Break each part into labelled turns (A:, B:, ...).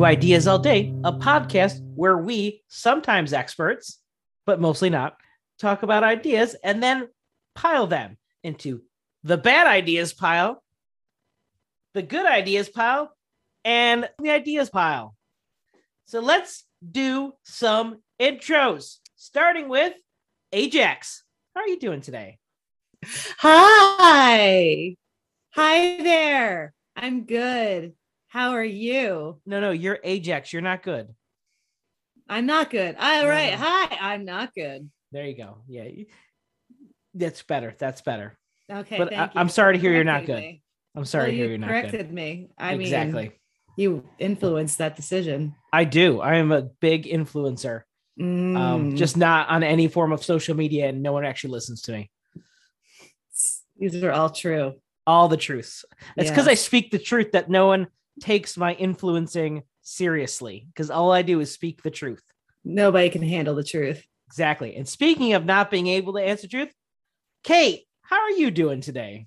A: to Ideas All Day, a podcast where we, sometimes experts, but mostly not, talk about ideas and then pile them into the bad ideas pile, the good ideas pile, and the ideas pile. So let's do some intros, starting with Ajax. How are you doing today?
B: Hi. Hi there. I'm good. How are you?
A: No, no, you're Ajax. You're not good.
B: I'm not good. All right. Hi. I'm not good.
A: There you go. Yeah. That's better. That's better.
B: Okay.
A: But I- I'm sorry to hear you're not good.
B: me.
A: I'm sorry
B: Well,
A: to hear
B: you
A: you're not
B: corrected
A: good.
B: me. I mean,
A: exactly.
B: you influenced that decision.
A: I do. I am a big influencer. Um,
B: Mm.
A: just not on any form of social media, and no one actually listens to me.
B: these are all true.
A: All the truths. It's because I speak the truth that no one takes my influencing seriously. Because all I do is speak the truth.
B: Nobody can handle the truth.
A: Exactly. And speaking of not being able to answer truth, Kate, how are you doing today?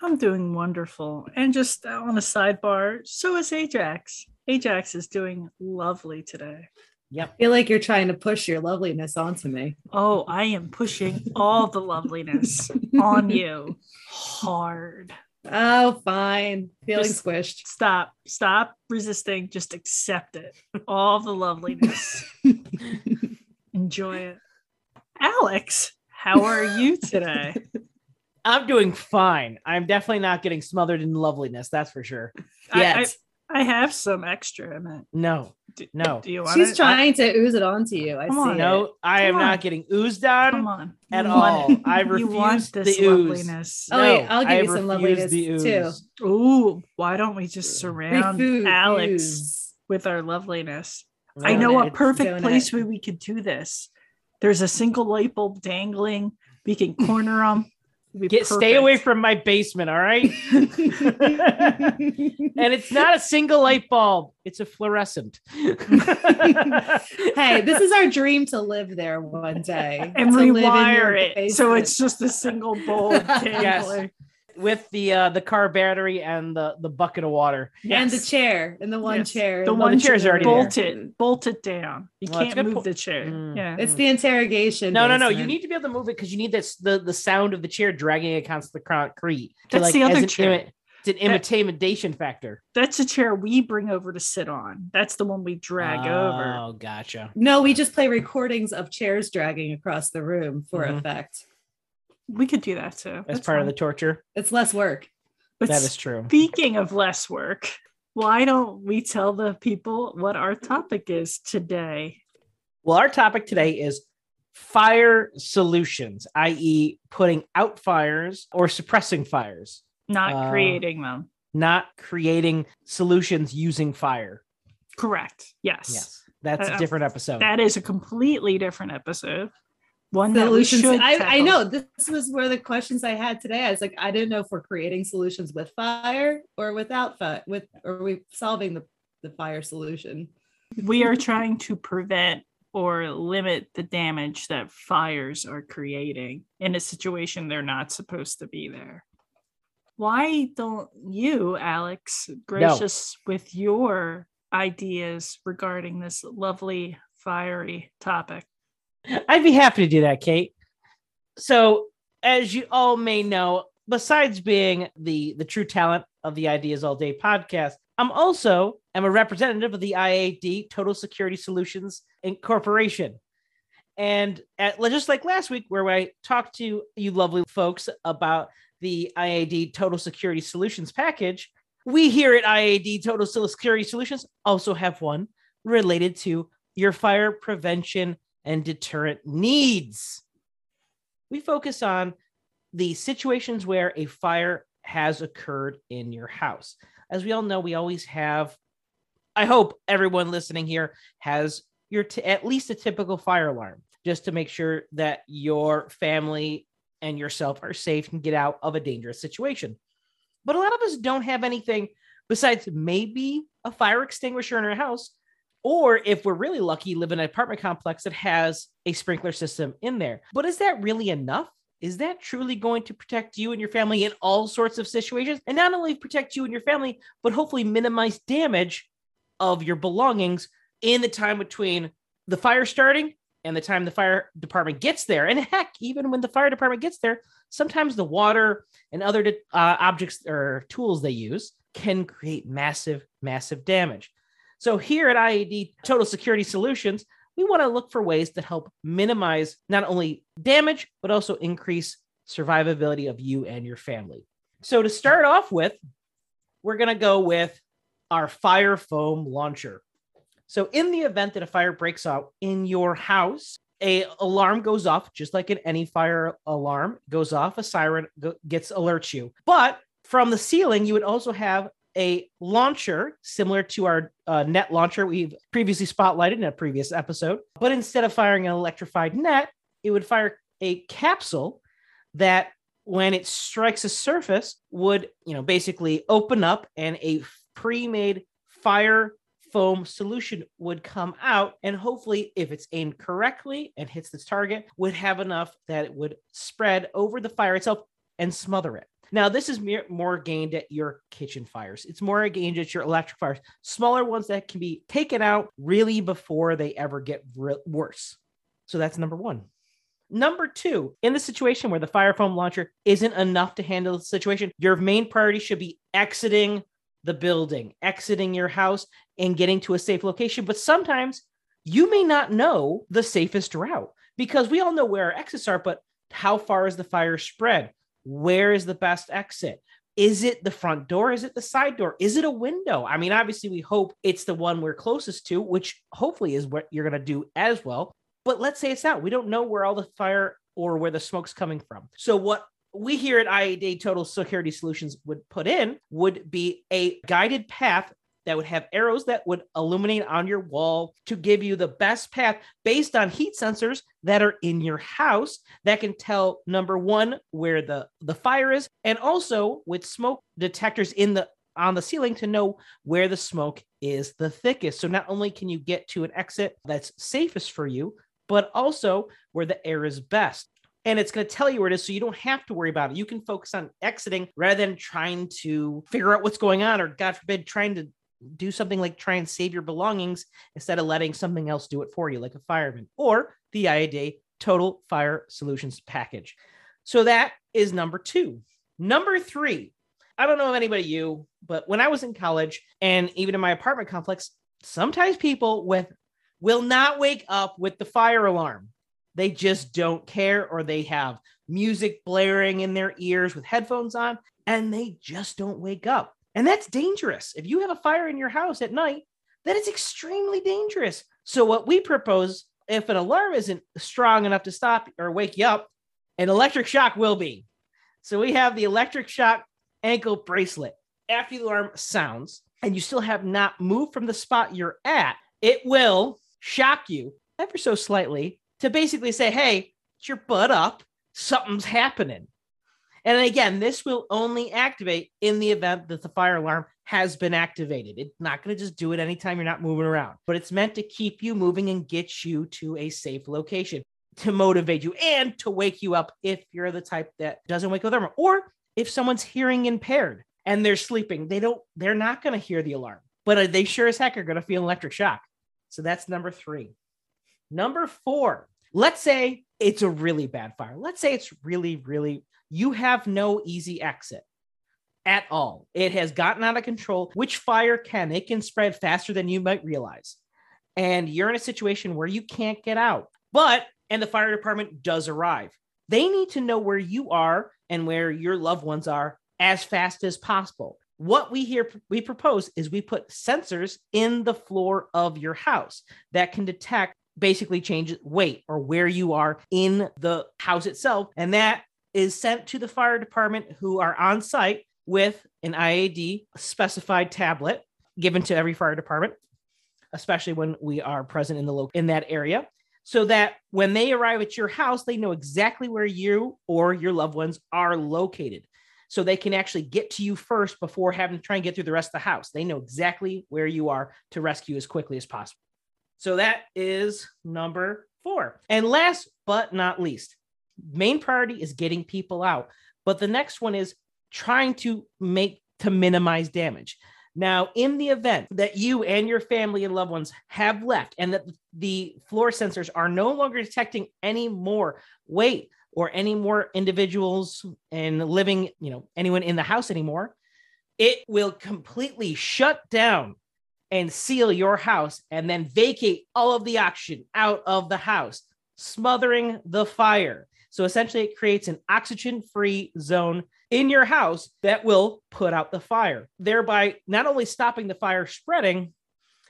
C: I'm doing wonderful. And just on a sidebar, so is Ajax. Ajax is doing lovely today.
B: I feel like you're trying to push your loveliness onto me.
C: Oh, I am pushing all the loveliness on you hard.
B: Oh, fine. Feeling
C: Just-
B: squished.
C: Stop, stop resisting. Just accept it. All the loveliness. Enjoy it. Alex, how are you today?
A: I'm doing fine. I'm definitely not getting smothered in loveliness. That's for sure.
C: I- I, I have some extra in it.
A: No,
C: Do,
A: no,
C: do you want
B: She's
C: it?
B: trying to ooze it onto you. I
C: Come
B: see.
C: on.
B: it.
A: no. I am
C: Come
A: not getting oozed on.
C: Come on.
A: at
C: You
A: all.
C: want it.
A: I
C: You want
A: refuse
C: this
A: the ooze.
C: loveliness.
B: Oh, wait, I'll give
A: I
B: you some loveliness,
A: the
B: too.
C: Ooh, why don't we just surround
B: Refuse.
C: Alex with our loveliness? I know a perfect
B: Doing
C: place where we could do this. There's a single light bulb dangling. We can corner them.
A: Get stay away from my basement, all right? and it's not a single light bulb; it's a fluorescent.
B: hey, this is our dream to live there one day
C: and
B: to live in your
C: rewire it so it's just a single bulb dangling.
A: With the uh, the car battery and the the bucket of water.
B: and the chair and the one
C: Yes.
B: chair.
C: The
B: and
C: one
A: the chair's
C: chair,
A: already
C: bolted
B: there.
C: it, bolt it down. You
A: Well,
C: can't move
A: po-
C: the chair.
A: Mm.
C: Yeah.
B: It's the interrogation.
A: No, no, no! You need to be able to move it because you need this the the sound of the chair dragging against the concrete. to,
C: That's the other chair.
A: imi- it's an imitation factor.
C: That's a chair we bring over to sit on. That's the one we drag over.
A: Oh, gotcha.
B: No, we just play recordings of chairs dragging across the room for
A: Mhm.
B: effect.
C: We could do that too.
A: That's, part of the torture.
B: It's less work.
C: But
A: That is true.
C: Speaking of less work, why don't we tell the people what our topic is today?
A: Well, our topic today is fire solutions, i.e., putting out fires or suppressing fires,
C: Not
A: Uh,
C: creating them.
A: not creating solutions using fire.
C: Correct. Yes.
A: Yes, that's a
C: Uh,
A: different episode.
C: That is a completely different episode. One that we
B: Solutions.
C: should
B: I, I know this was where the questions I had today. I was like, I didn't know if we're creating solutions with fire or without fire, with or we solving the, the fire solution.
C: we are trying to prevent or limit the damage that fires are creating in a situation they're not supposed to be there. Why don't you, Alex, gracious us with your ideas regarding this lovely fiery topic?
A: I'd be happy to do that, Kate. So, as you all may know, besides being the the true talent of the Ideas All Day podcast, I'm also am a representative of the IAD Total Security Solutions Incorporation. And at, just like last week, where I talked to you lovely folks about the IAD Total Security Solutions package, we here at IAD Total Security Solutions also have one related to your fire prevention and deterrent needs. We focus on the situations where a fire has occurred in your house. As we all know, we always have, I hope everyone listening here has your t- at least a typical fire alarm just to make sure that your family and yourself are safe and get out of a dangerous situation. But a lot of us don't have anything besides maybe a fire extinguisher in our house or if we're really lucky, live in an apartment complex that has a sprinkler system in there. But is that really enough? Is that truly going to protect you and your family in all sorts of situations? And not only protect you and your family, but hopefully minimize damage of your belongings in the time between the fire starting and the time the fire department gets there. And heck, even when the fire department gets there, sometimes the water and other uh, objects or tools they use can create massive, massive damage. So here at IAD Total Security Solutions, we want to look for ways that help minimize not only damage, but also increase survivability of you and your family. So to start off with, we're going to go with our fire foam launcher. So in the event that a fire breaks out in your house, a alarm goes off just like in any fire alarm goes off a siren go, gets alerts you but from the ceiling you would also have a launcher similar to our uh, net launcher we've previously spotlighted in a previous episode but instead of firing an electrified net it would fire a capsule that when it strikes a surface would you know basically open up and a pre-made fire foam solution would come out. And hopefully if it's aimed correctly and hits this target would have enough that it would spread over the fire itself and smother it now this is more gained at your kitchen fires it's more gained at your electric fires smaller ones that can be taken out really before they ever get worse so that's number one Number two, in the situation where the fire foam launcher isn't enough to handle the situation, your main priority should be exiting the building, exiting your house, and getting to a safe location. But sometimes you may not know the safest route because we all know where our exits are, but how far is the fire spread? Where is the best exit? Is it the front door? Is it the side door? Is it a window? I mean, obviously, we hope it's the one we're closest to, which hopefully is what you're going to do as well. But let's say it's not. We don't know where all the fire or where the smoke's coming from. So, what we here at IAD Total Security Solutions would put in would be a guided path that would have arrows that would illuminate on your wall to give you the best path based on heat sensors that are in your house that can tell number one where the the fire is and also with smoke detectors in the on the ceiling to know where the smoke is the thickest so not only can you get to an exit that's safest for you but also where the air is best and it's going to tell you where it is so you don't have to worry about it. You can focus on exiting rather than trying to figure out what's going on or, God forbid, trying to do something like try and save your belongings instead of letting something else do it for you, like a fireman or the IAD Total Fire Solutions package. So that is number two. Number three, I don't know if anybody you, but when I was in college and even in my apartment complex, sometimes people with will not wake up with the fire alarm. They just don't care, or they have music blaring in their ears with headphones on, and they just don't wake up. And that's dangerous. If you have a fire in your house at night, that is extremely dangerous. So, what we propose if an alarm isn't strong enough to stop or wake you up, an electric shock will be. So, we have the electric shock ankle bracelet. After the alarm sounds and you still have not moved from the spot you're at, it will shock you ever so slightly to basically say, hey, it's your butt up. Something's happening. And again, this will only activate in the event that the fire alarm has been activated. It's not going to just do it anytime you're not moving around, but it's meant to keep you moving and get you to a safe location to motivate you and to wake you up if you're the type that doesn't wake up with or if someone's hearing impaired and they're sleeping, they don't, they're not going to hear the alarm, but they sure as heck are going to feel an electric shock. So that's number three. Number four, let's say it's a really bad fire. Let's say it's really, really, you have no easy exit at all. It has gotten out of control, which fire can. It can spread faster than you might realize. And you're in a situation where you can't get out. But, and the fire department does arrive. They need to know where you are and where your loved ones are as fast as possible. What we here we propose is we put sensors in the floor of your house that can detect basically changes weight or where you are in the house itself. And that is sent to the fire department who are on site with an IAD specified tablet given to every fire department, especially when we are present in the lo- in that area. So that when they arrive at your house, they know exactly where you or your loved ones are located. So they can actually get to you first before having to try and get through the rest of the house. They know exactly where you are to rescue as quickly as possible. So that is number four. And last but not least, main priority is getting people out. But the next one is trying to make to minimize damage. Now, in the event that you and your family and loved ones have left and that the floor sensors are no longer detecting any more weight or any more individuals and living, you know, anyone in the house anymore, it will completely shut down and seal your house and then vacate all of the oxygen out of the house, smothering the fire. So essentially, it creates an oxygen free zone in your house that will put out the fire, thereby not only stopping the fire spreading,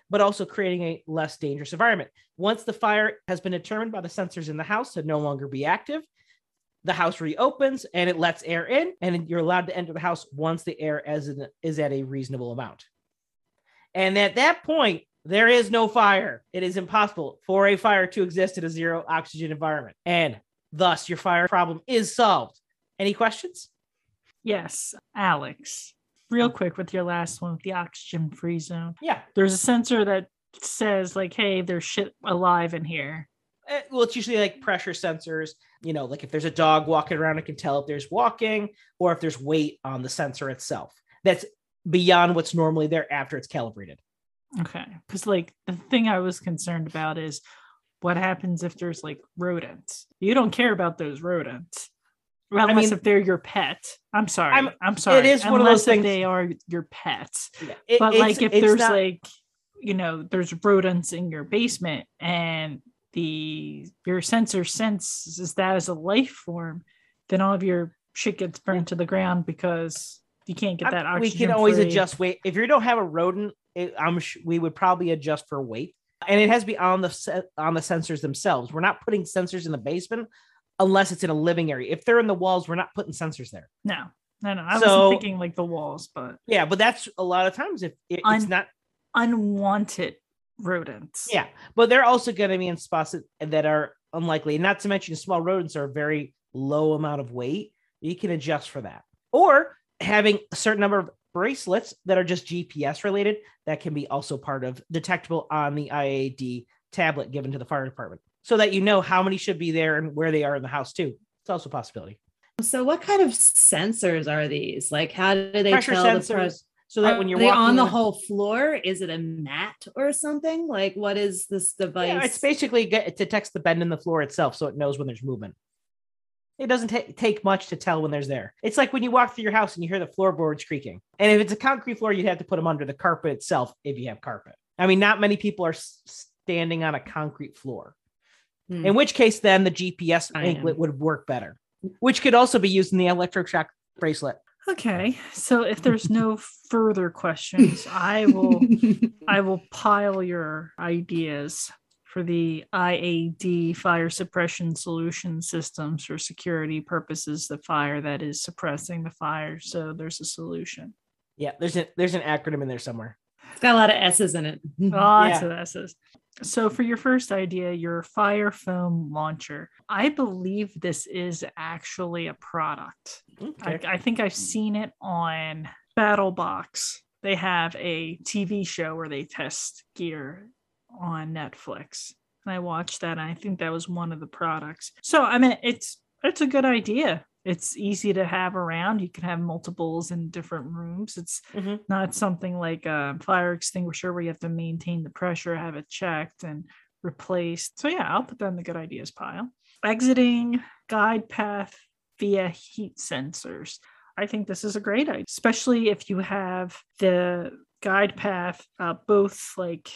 A: but also creating a less dangerous environment. Once the fire has been determined by the sensors in the house to no longer be active, the house reopens and it lets air in, and you're allowed to enter the house once the air is, at a reasonable amount. And at that point, there is no fire. It is impossible for a fire to exist in a zero oxygen environment. And thus, your fire problem is solved. Any questions?
C: Yes, Alex. Real quick with your last one with the oxygen free zone.
A: Yeah.
C: There's a sensor that says, like, hey, there's shit alive in here.
A: Eh, well, it's usually like pressure sensors. You know, like if there's a dog walking around, it can tell if there's walking or if there's weight on the sensor itself. That's beyond what's normally there after it's calibrated.
C: Okay. Because, like, the thing I was concerned about is what happens if there's like rodents? You don't care about those rodents. Well,
A: I
C: unless
A: mean-
C: if they're your pet. I'm sorry.
A: I'm-
C: I'm, sorry.
A: it is one of those things-
C: they are your pets.
A: Yeah. It-
C: but like if there's
A: not-
C: like you know there's rodents in your basement and the your sensor senses that as a life form then all of your shit gets burned to the ground because you can't get that
A: I'm- we can always
C: free.
A: adjust weight. If you don't have a rodent, it, I'm sh- we would probably adjust for weight, and it has to be on the on the sensors themselves. We're not putting sensors in the basement unless it's in a living area. If they're in the walls, we're not putting sensors there.
C: no no no i
A: So-
C: wasn't thinking like the walls but
A: Yeah, but that's a lot of times if it, it's not.
C: unwanted rodents
A: Yeah, but they're also going to be in spots that- that are unlikely. Not to mention, small rodents are a very low amount of weight. You can adjust for that, or having a certain number of bracelets that are just GPS related that can be also part of detectable on the IAD tablet given to the fire department, so that you know how many should be there and where they are in the house too. It's also a possibility.
B: So, what kind of sensors are these? Like, how do they
A: Pressure
B: tell
A: sensors,
B: the press?
A: so that
B: Are
A: when you're
B: they on the whole floor? Is it a mat or something? Like, what is this device?
A: Yeah, it's basically get, it detects the bend in the floor itself, so it knows when there's movement. It doesn't ta- take much to tell when there's there. It's like when you walk through your house and you hear the floorboards creaking. And if it's a concrete floor, you'd have to put them under the carpet itself if you have carpet. I mean, not many people are s- standing on a concrete floor.
B: Hmm.
A: In which case, then the GPS anklet would work better, which could also be used in the electroshock bracelet.
C: okay so if there's no further questions i will I will pile your ideas for the IAD fire suppression solution systems for security purposes. The fire that is suppressing the fire, so there's a solution.
A: Yeah, there's an there's an acronym in there somewhere.
B: it's got a lot of S's in it.
C: Lots of S's. So for your first idea, your fire foam launcher, I believe this is actually a product. I,
A: Okay.
C: I think I've seen it on BattleBox. They have a TV show where they test gear on Netflix. And I watched that and I think that was one of the products. So I mean it's it's a good idea. It's easy to have around. You can have multiples in different rooms. It's
A: Mhm.
C: not something like a fire extinguisher where you have to maintain the pressure, have it checked and replaced. So yeah, I'll put that in the good ideas pile. Exiting guide path via heat sensors. I think this is a great idea, especially if you have the guide path uh, both like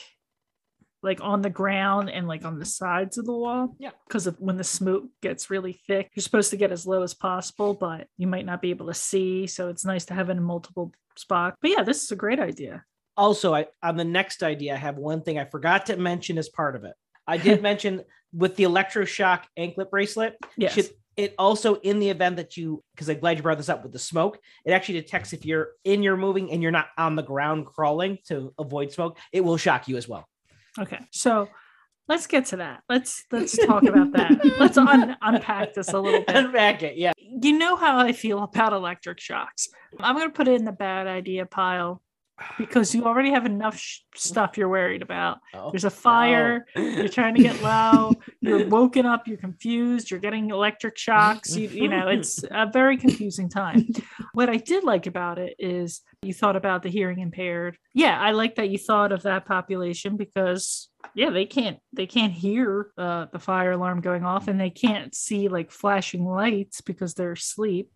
C: like on the ground and like on the sides of the wall.
A: Yeah.
C: Because of when the smoke gets really thick, you're supposed to get as low as possible, but you might not be able to see. So it's nice to have it in multiple spots. But yeah, this is a great idea.
A: also I on the next idea, I have one thing I forgot to mention as part of it. I did mention with the electroshock anklet bracelet,
C: Yes.
A: should it also in the event that you because I'm glad you brought this up with the smoke, it actually detects if you're in your moving and you're not on the ground crawling to avoid smoke, it will shock you as well.
C: Okay, so let's get to that. Let's let's talk about that. Let's un- unpack this a little bit.
A: Unpack it, yeah.
C: You know how I feel about electric shocks. I'm going to put it in the bad idea pile because you already have enough sh- stuff you're worried about.
A: Oh,
C: There's a fire.
A: no.
C: You're trying to get low. You're woken up. You're confused. You're getting electric shocks. You, you know, it's a very confusing time. What I did like about it is you thought about the hearing impaired. Yeah, I like that you thought of that population because yeah, they can't they can't hear uh, the fire alarm going off and they can't see like flashing lights because they're asleep.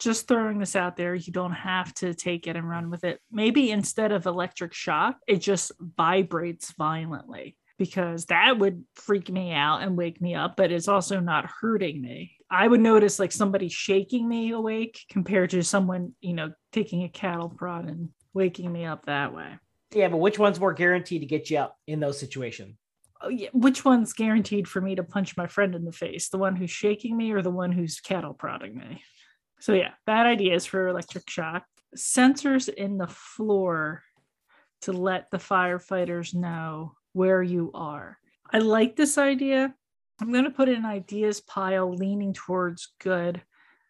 C: Just throwing this out there, you don't have to take it and run with it. Maybe instead of electric shock, it just vibrates violently because that would freak me out and wake me up, but it's also not hurting me. I would notice like somebody shaking me awake compared to someone, you know, taking a cattle prod and waking me up that way.
A: Yeah, but which one's more guaranteed to get you up in those situations?
C: Oh, yeah. Which one's guaranteed for me to punch my friend in the face? The one who's shaking me or the one who's cattle prodding me? So, yeah, bad ideas for electric shock. Sensors in the floor to let the firefighters know where you are. I like this idea. I'm going to put in ideas pile leaning towards good.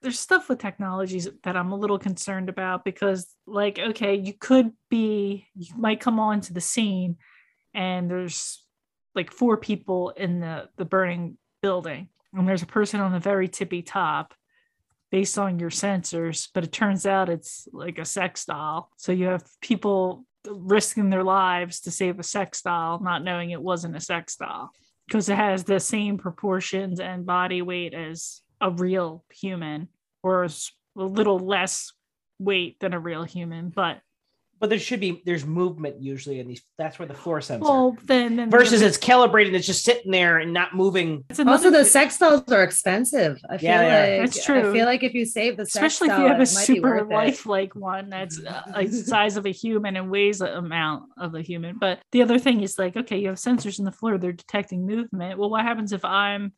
C: There's stuff with technologies that I'm a little concerned about because, like, okay, you could be, you might come onto the scene and there's like four people in the the burning building and there's a person on the very tippy top based on your sensors but it turns out it's like a sex doll. So you have people risking their lives to save a sex doll not knowing it wasn't a sex doll because it has the same proportions and body weight as a real human or a little less weight than a real human but
A: But there should be there's movement usually in these. That's where the floor sensor.
C: well then, then
A: Versus it's calibrated, it's just sitting there and not moving.
C: it's another
B: Also, the sex dolls are expensive. I feel
A: Yeah,
B: like
C: That's true.
B: I feel like if you save the sex
C: especially if
B: doll,
C: you have a
B: it might be
C: super
B: worth it.
C: lifelike one that's uh, like the size of a human and weighs the amount of a human but the other thing is like okay you have sensors in the floor they're detecting movement well what happens if i'm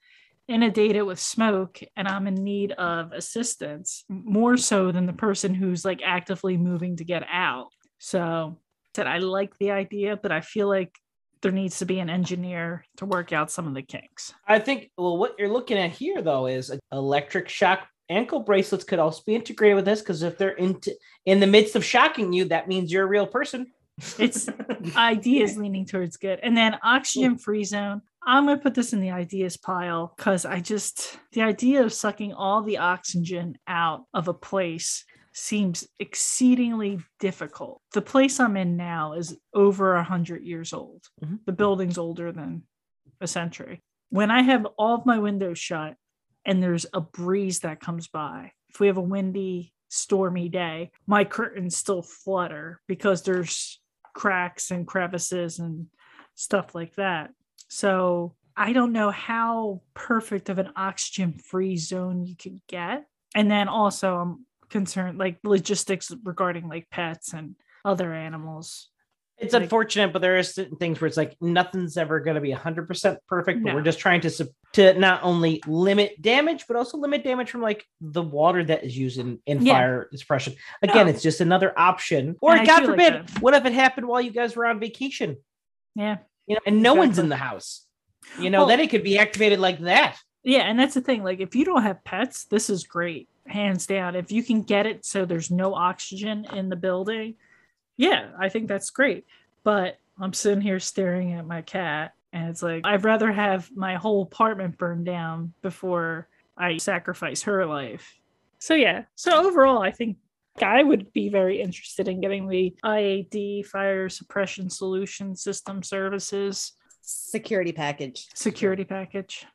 C: inundated with smoke and i'm in need of assistance more so than the person who's like actively moving to get out so said i like the idea but i feel like there needs to be an engineer to work out some of the kinks
A: I think well, what you're looking at here though is electric shock ankle bracelets could also be integrated with this because if they're into in the midst of shocking you, that means you're a real person.
C: It's ideas leaning towards good. And then oxygen free zone. I'm going to put this in the ideas pile because I just, the idea of sucking all the oxygen out of a place seems exceedingly difficult. The place I'm in now is over a 100 years old.
A: Mhm.
C: The building's older than a century. When I have all of my windows shut and there's a breeze that comes by, if we have a windy, stormy day, my curtains still flutter because there's cracks and crevices and stuff like that. So I don't know how perfect of an oxygen free zone you could get. And then also, I'm concerned like logistics regarding like pets and other animals.
A: It's
C: Like-
A: unfortunate, but there are certain things where it's like nothing's ever going to be 100% perfect, but
C: No.
A: we're just trying to to not only limit damage, but also limit damage from like the water that is used in, in
C: Yeah.
A: fire suppression. Again,
C: No.
A: it's just another option. Or
C: And
A: God
C: do like
A: forbid, what if it happened while you guys were on vacation?
C: Yeah.
A: You know, and no one's in the house. You know,
C: Well-
A: then it could be activated like that.
C: Yeah. And that's the thing. Like, if you don't have pets, this is great, hands down. If you can get it so there's no oxygen in the building, yeah, I think that's great. But I'm sitting here staring at my cat, and it's like, I'd rather have my whole apartment burned down before I sacrifice her life. So, yeah. So, overall, I think I would be very interested in getting the IAD fire suppression solution system services
B: security package.
C: security package.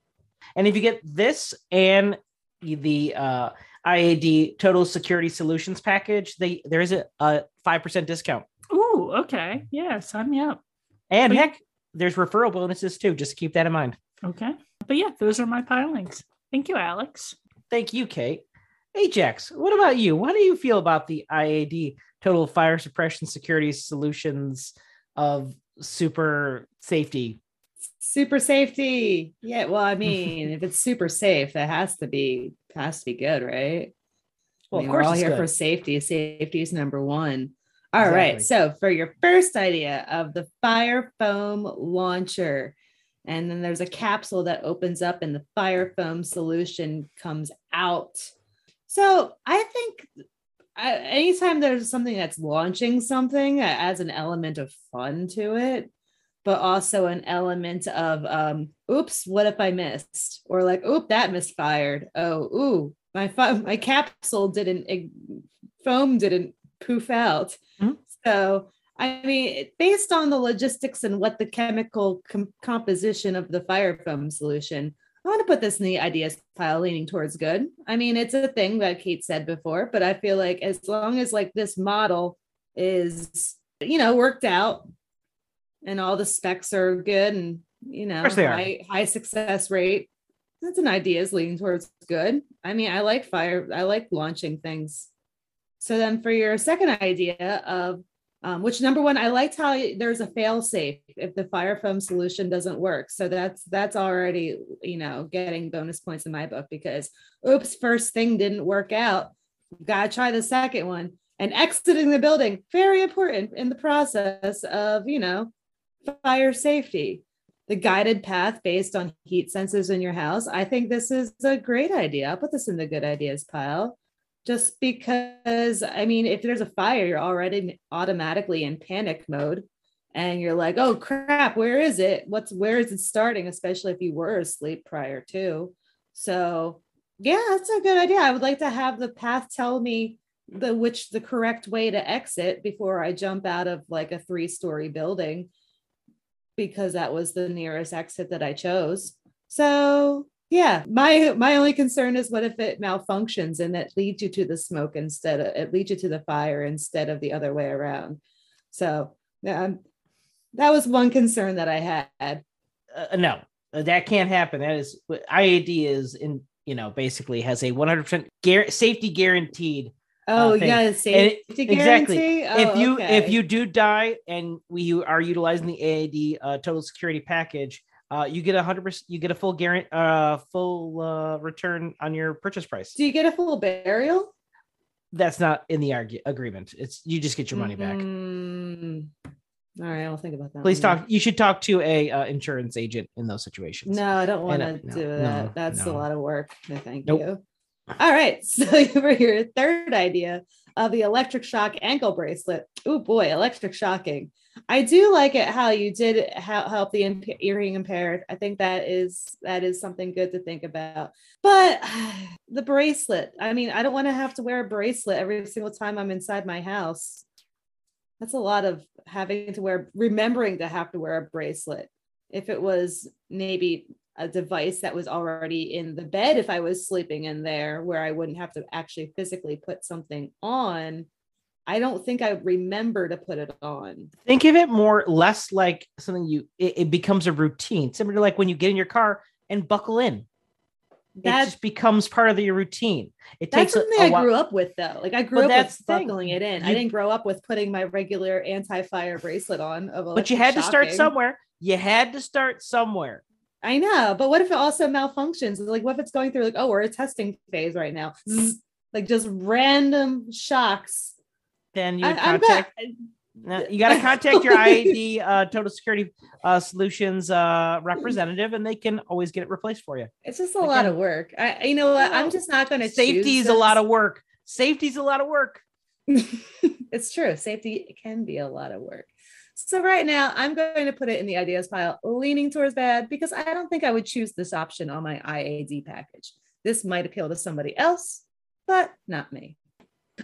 A: And if you get this and the uh, IAD Total Security Solutions package, they there is a, a 5% discount.
C: Ooh, okay. Yeah, sign me up.
A: And
C: But-
A: heck, there's referral bonuses too. Just keep that in mind.
C: Okay. But yeah, those are my pilings. Thank you, Alex.
A: Thank you, Kate. Ajax, what about you? What do you feel about the IAD Total Fire Suppression Security Solutions of super safety?
B: Super safety. Yeah. Well, I mean, if it's super safe, that has to be has to be good, right?
A: Well,
B: I mean,
A: of
B: we're all here
A: good.
B: for safety. Safety is number one. All right.
A: Exactly.
B: So for your first idea of the fire foam launcher, and then there's a capsule that opens up and the fire foam solution comes out. So I think I, anytime there's something that's launching something, it adds an element of fun to it, but also an element of, um, oops, what if I missed? Or like, oop, that misfired. Oh, ooh, my my capsule didn't foam didn't poof out. Mm-hmm. So I mean, based on the logistics and what the chemical com- composition of the fire foam solution, I want to put this in the ideas pile leaning towards good. I mean, it's a thing that Kate said before, but I feel like as long as like this model is, you know, worked out and all the specs are good and, you know, high, high success rate, that's an idea is leaning towards good. I mean, I like fire, I like launching things. So then for your second idea of um, which number one, I liked how there's a fail safe if the fire foam solution doesn't work. So that's that's already you know getting bonus points in my book because oops, first thing didn't work out. Gotta try the second one and exiting the building very important in the process of you know fire safety. The guided path based on heat sensors in your house. I think this is a great idea. I'll put this in the good ideas pile just because I mean, if there's a fire, you're already automatically in panic mode and you're like, oh crap, where is it? What's where is it starting? Especially if you were asleep prior to. So yeah, that's a good idea. I would like to have the path tell me the which the correct way to exit before I jump out of like a three-story building because that was the nearest exit that I chose. So yeah my my only concern is what if it malfunctions and it leads you to the smoke instead of it leads you to the fire instead of the other way around. So yeah that was one concern that i had.
A: Uh, no that can't happen. That is iad is in you know basically has a 100% gar- safety guaranteed
B: uh, oh uh, yeah safety it,
A: exactly
B: oh,
A: if you okay. if you do die and we are utilizing the IAD uh, total security package uh, you get a hundred percent. You get a full guarantee, uh, full uh, return on your purchase price.
B: Do you get a full burial?
A: That's not in the argu- agreement. It's you just get your money back.
B: Mm-hmm. All right, I'll think about that.
A: Please talk. You should talk to a uh, insurance agent in those situations.
B: No, I don't want to no, do that. No, That's no. a lot of work. No, thank nope. you. All right, so for your third idea of the electric shock ankle bracelet. Oh boy, electric shocking. I do like it how you did help the hearing impaired. I think that is that is something good to think about. But the bracelet, I mean, I don't want to have to wear a bracelet every single time I'm inside my house. That's a lot of having to wear, remembering to have to wear a bracelet. If it was maybe a device that was already in the bed, if I was sleeping in there, where I wouldn't have to actually physically put something on I don't think I remember to put it on.
A: Think of it more less like something you it, it becomes a routine, similar to like when you get in your car and buckle in. That just becomes part of your routine. It
B: that's takes something a, a I grew up with though. Like I grew up with buckling it in. You, I didn't grow up with putting my regular anti-fire bracelet on.
A: but you had shocking. to start somewhere. You had to start somewhere.
B: I know, but what if it also malfunctions? Like, what if it's going through like, oh, we're a testing phase right now? Zzz, like just random shocks
A: then you I, contact. you got to contact your IAD uh, Total Security uh, Solutions uh, representative, and they can always get it replaced for you.
B: It's just a lot of work. I, you know what? I'm just not going to.
A: Safety is a lot of work. Safety is a lot of work.
B: it's true. Safety can be a lot of work. So right now, I'm going to put it in the ideas pile, leaning towards bad because I don't think I would choose this option on my IAD package. This might appeal to somebody else, but not me.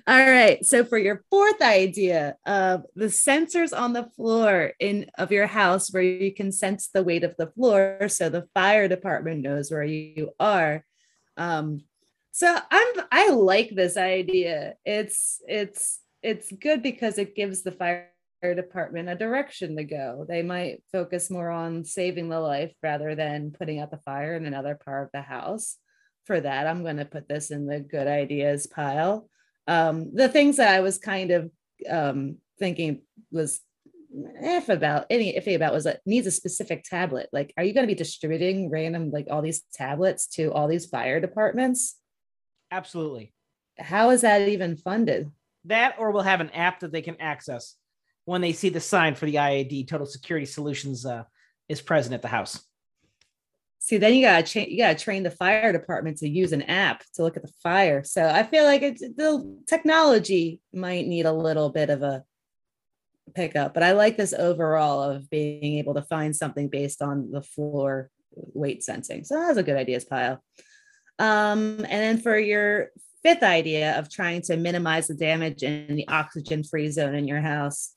B: All right. So for your fourth idea of the sensors on the floor in of your house where you can sense the weight of the floor so the fire department knows where you are. Um, so I'm I like this idea. It's it's it's good because it gives the fire department a direction to go. They might focus more on saving the life rather than putting out the fire in another part of the house. For that, I'm going to put this in the good ideas pile um, the things that I was kind of um, thinking was if about any if about was that needs a specific tablet. Like, are you going to be distributing random like all these tablets to all these fire departments?
A: Absolutely.
B: How is that even funded?
A: That or we'll have an app that they can access when they see the sign for the IAD Total Security Solutions uh, is present at the house.
B: See, then you gotta cha- you gotta train the fire department to use an app to look at the fire. So I feel like it's the technology might need a little bit of a pickup, but I like this overall of being able to find something based on the floor weight sensing. So that's a good ideas pile. Um, and then for your fifth idea of trying to minimize the damage in the oxygen free zone in your house,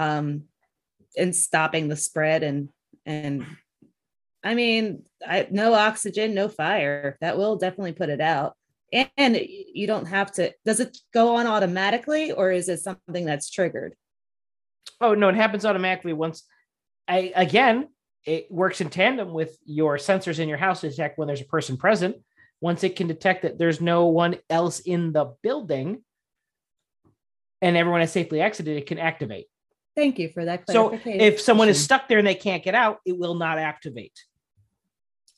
B: um, and stopping the spread and and I mean, I no oxygen, no fire. That will definitely put it out. And you don't have to. Does it go on automatically, or is it something that's triggered?
A: Oh no, it happens automatically once. I again, it works in tandem with your sensors in your house to detect when there's a person present. Once it can detect that there's no one else in the building, and everyone has safely exited, it can activate.
B: Thank you for that.
A: So if someone is stuck there and they can't get out, it will not activate.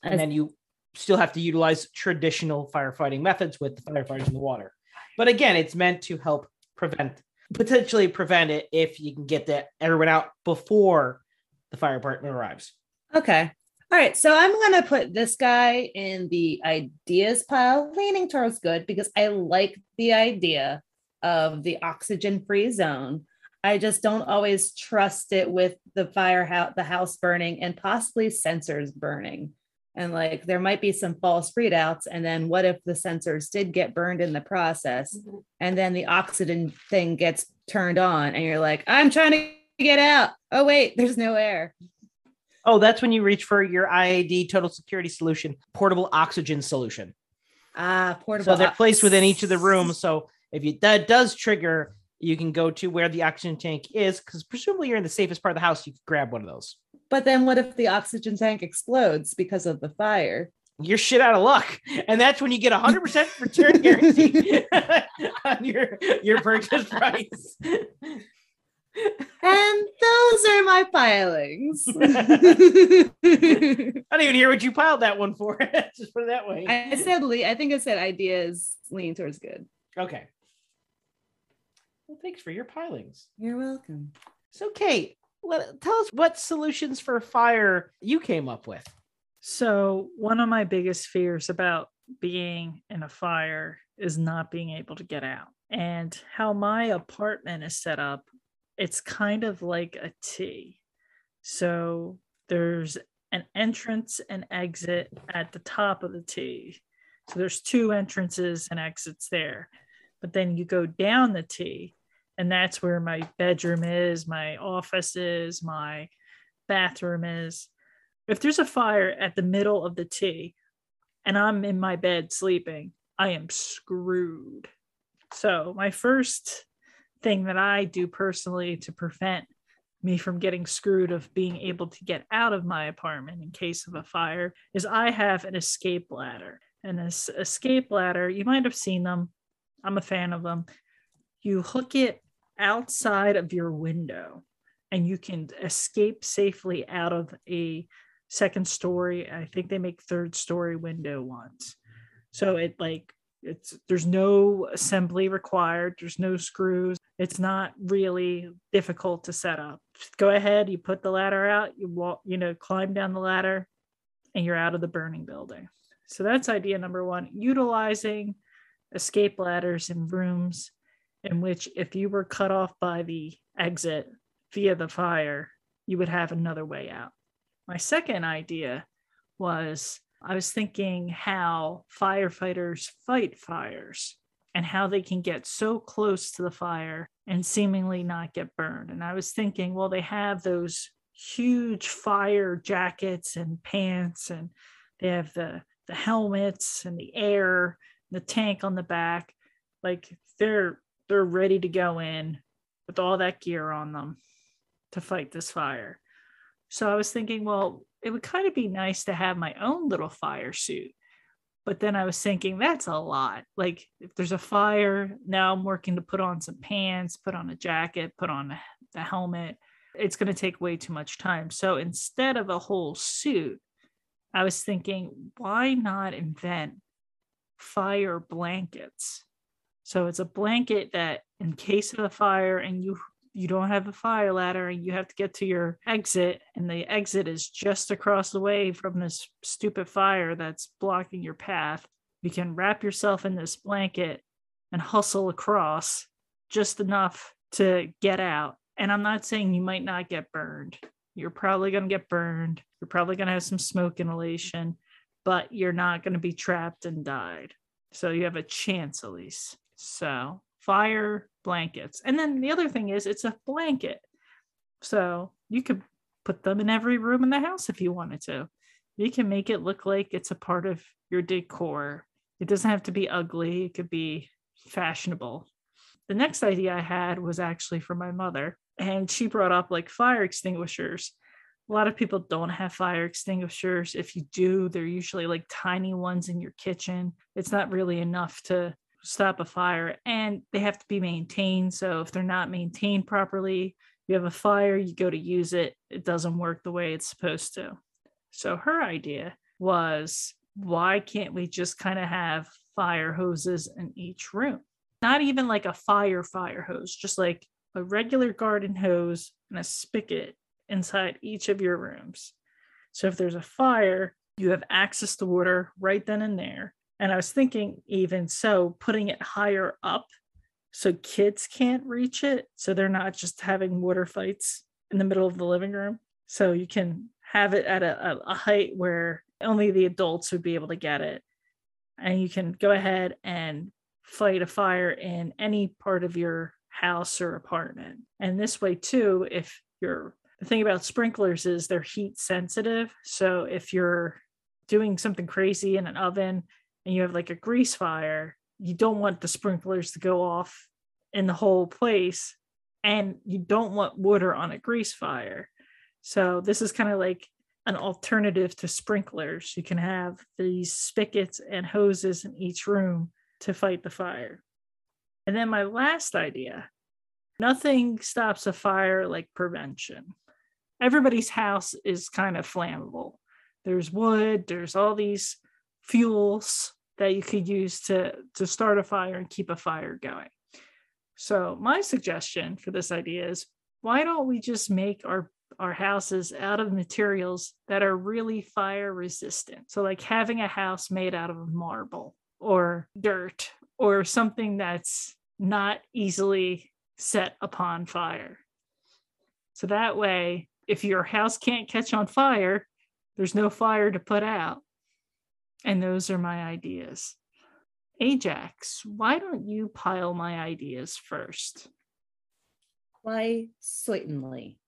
A: And
B: As-
A: then you still have to utilize traditional firefighting methods with the firefighters in the water. But again, it's meant to help prevent potentially prevent it if you can get that everyone out before the fire department arrives.
B: Okay. All right. So I'm going to put this guy in the ideas pile, leaning towards good because I like the idea of the oxygen free zone. I just don't always trust it with the firehouse, the house burning, and possibly sensors burning. And like there might be some false readouts. And then what if the sensors did get burned in the process? And then the oxygen thing gets turned on, and you're like, I'm trying to get out. Oh, wait, there's no air.
A: Oh, that's when you reach for your IAD total security solution, portable oxygen solution.
B: Ah, portable.
A: So they're placed within each of the rooms. So if you that does trigger, you can go to where the oxygen tank is, because presumably you're in the safest part of the house. You can grab one of those.
B: But then what if the oxygen tank explodes because of the fire?
A: You're shit out of luck, and that's when you get a hundred percent return guarantee on your your purchase price.
B: And those are my pilings.
A: I don't even hear what you piled that one for. Just put it that way.
B: I said, I think I said ideas lean towards good.
A: Okay. Well, thanks for your pilings.
B: You're welcome.
A: So, Kate, let, tell us what solutions for fire you came up with.
C: So, one of my biggest fears about being in a fire is not being able to get out. And how my apartment is set up, it's kind of like a T. So, there's an entrance and exit at the top of the T. So, there's two entrances and exits there. But then you go down the T, and that's where my bedroom is, my office is, my bathroom is if there's a fire at the middle of the T and I'm in my bed sleeping, I am screwed. So, my first thing that I do personally to prevent me from getting screwed of being able to get out of my apartment in case of a fire is I have an escape ladder. And this escape ladder, you might have seen them. I'm a fan of them. You hook it outside of your window and you can escape safely out of a second story. I think they make third story window ones. So it like it's there's no assembly required, there's no screws. It's not really difficult to set up. Just go ahead, you put the ladder out, you walk, you know, climb down the ladder and you're out of the burning building. So that's idea number 1, utilizing escape ladders in rooms in which if you were cut off by the exit via the fire, you would have another way out. My second idea was I was thinking how firefighters fight fires and how they can get so close to the fire and seemingly not get burned. And I was thinking, well, they have those huge fire jackets and pants, and they have the, the helmets and the air, the tank on the back. Like they're they're ready to go in with all that gear on them to fight this fire. So I was thinking, well, it would kind of be nice to have my own little fire suit. But then I was thinking, that's a lot. Like, if there's a fire, now I'm working to put on some pants, put on a jacket, put on the helmet. It's going to take way too much time. So instead of a whole suit, I was thinking, why not invent fire blankets? So it's a blanket that, in case of a fire and you you don't have a fire ladder and you have to get to your exit and the exit is just across the way from this stupid fire that's blocking your path. You can wrap yourself in this blanket and hustle across just enough to get out. And i'm not saying you might not get burned. You're probably going to get burned. You're probably going to have some smoke inhalation but you're not going to be trapped and died. So you have a chance at least so fire blankets. And then the other thing is it's a blanket. So you could put them in every room in the house if you wanted to. You can make it look like it's a part of your decor. It doesn't have to be ugly, it could be fashionable. The next idea I had was actually for my mother, and she brought up like fire extinguishers. A lot of people don't have fire extinguishers. If you do, they're usually like tiny ones in your kitchen. It's not really enough to stop a fire and they have to be maintained. So if they're not maintained properly, you have a fire, you go to use it, it doesn't work the way it's supposed to. So her idea was why can't we just kind of have fire hoses in each room? Not even like a fire fire hose, just like a regular garden hose and a spigot inside each of your rooms. So if there's a fire, you have access to water right then and there. And I was thinking, even so, putting it higher up so kids can't reach it. So they're not just having water fights in the middle of the living room. So you can have it at a, a height where only the adults would be able to get it. And you can go ahead and fight a fire in any part of your house or apartment. And this way, too, if you're the thing about sprinklers is they're heat sensitive. So if you're doing something crazy in an oven and you have like a grease fire, you don't want the sprinklers to go off in the whole place and you don't want water on a grease fire. So this is kind of like an alternative to sprinklers. You can have these spigots and hoses in each room to fight the fire. And then my last idea nothing stops a fire like prevention. Everybody's house is kind of flammable. There's wood, there's all these fuels that you could use to to start a fire and keep a fire going. So my suggestion for this idea is why don't we just make our our houses out of materials that are really fire resistant. So like having a house made out of marble or dirt or something that's not easily set upon fire. So that way if your house can't catch on fire, there's no fire to put out. And those are my ideas. Ajax, why don't you pile my ideas first?
B: Why, certainly.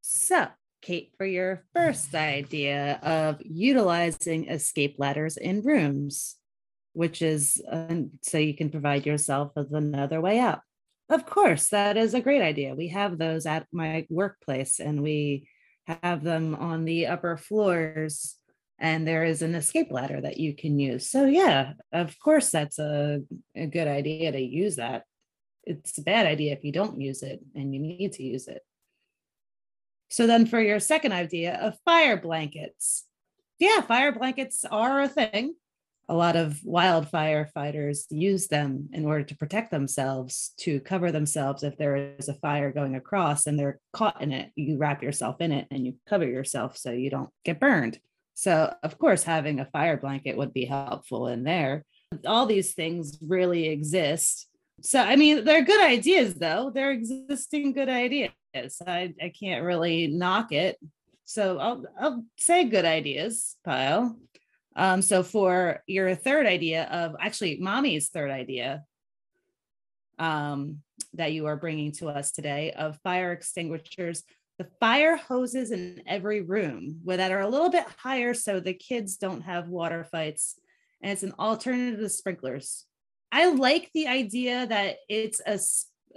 B: So, Kate, for your first idea of utilizing escape ladders in rooms, which is uh, so you can provide yourself with another way out. Of course, that is a great idea. We have those at my workplace and we have them on the upper floors and there is an escape ladder that you can use. So yeah, of course that's a, a good idea to use that. It's a bad idea if you don't use it and you need to use it. So then for your second idea of fire blankets. Yeah, fire blankets are a thing. A lot of wildfire fighters use them in order to protect themselves, to cover themselves if there is a fire going across and they're caught in it. You wrap yourself in it and you cover yourself so you don't get burned. So, of course, having a fire blanket would be helpful in there. All these things really exist. So, I mean, they're good ideas, though. They're existing good ideas. I, I can't really knock it. So, I'll, I'll say good ideas, pile. Um, so, for your third idea of actually, mommy's third idea um, that you are bringing to us today of fire extinguishers, the fire hoses in every room where that are a little bit higher so the kids don't have water fights and it's an alternative to sprinklers. I like the idea that it's a